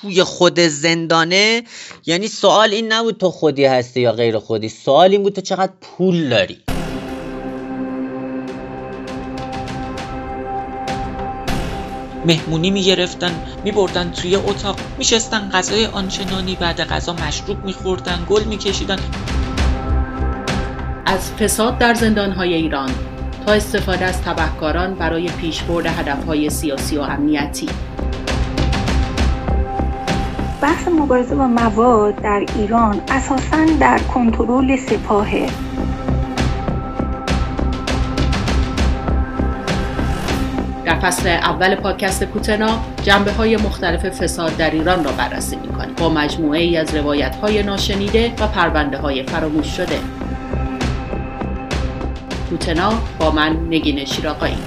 توی خود زندانه یعنی سوال این نبود تو خودی هستی یا غیر خودی سوال این بود تو چقدر پول داری؟ مهمونی می‌گرفتن میبردن توی اتاق میشستن غذای آنچنانی بعد غذا مشروب میخوردن گل میکشیدن. از فساد در زندانهای ایران تا استفاده از تبهکاران برای پیشبرد هدفهای سیاسی و امنیتی. بحث مبارزه با مواد در ایران اساسا در کنترل سپاهه. در فصل اول پادکست کوتنا جنبه های مختلف فساد در ایران را بررسی می کنیم با مجموعه ای از روایت های ناشنیده و پرونده های فراموش شده. کوتنا با من نگین شیراقایی.